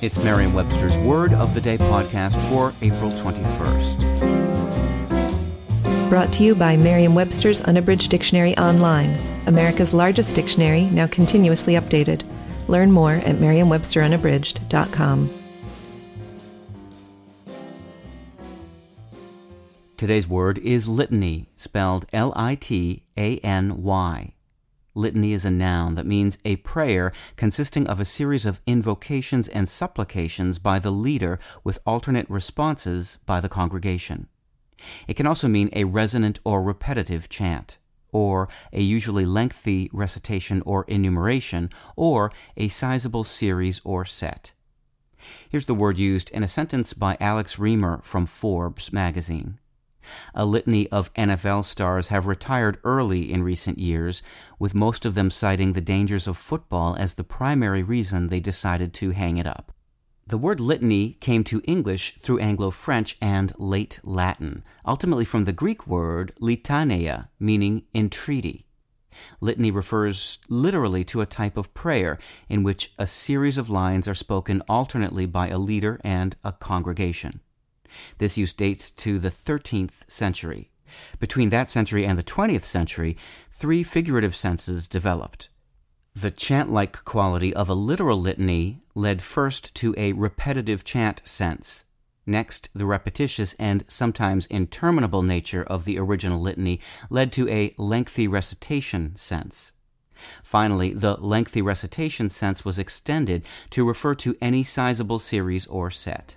It's Merriam-Webster's Word of the Day podcast for April 21st. Brought to you by Merriam-Webster's Unabridged Dictionary Online, America's largest dictionary, now continuously updated. Learn more at merriam-websterunabridged.com. Today's word is litany, spelled L-I-T-A-N-Y. Litany is a noun that means a prayer consisting of a series of invocations and supplications by the leader with alternate responses by the congregation. It can also mean a resonant or repetitive chant, or a usually lengthy recitation or enumeration, or a sizable series or set. Here's the word used in a sentence by Alex Reimer from Forbes magazine. A litany of NFL stars have retired early in recent years, with most of them citing the dangers of football as the primary reason they decided to hang it up. The word litany came to English through Anglo French and late Latin, ultimately from the Greek word litaneia, meaning entreaty. Litany refers literally to a type of prayer in which a series of lines are spoken alternately by a leader and a congregation. This use dates to the 13th century. Between that century and the 20th century, three figurative senses developed. The chant like quality of a literal litany led first to a repetitive chant sense. Next, the repetitious and sometimes interminable nature of the original litany led to a lengthy recitation sense. Finally, the lengthy recitation sense was extended to refer to any sizable series or set.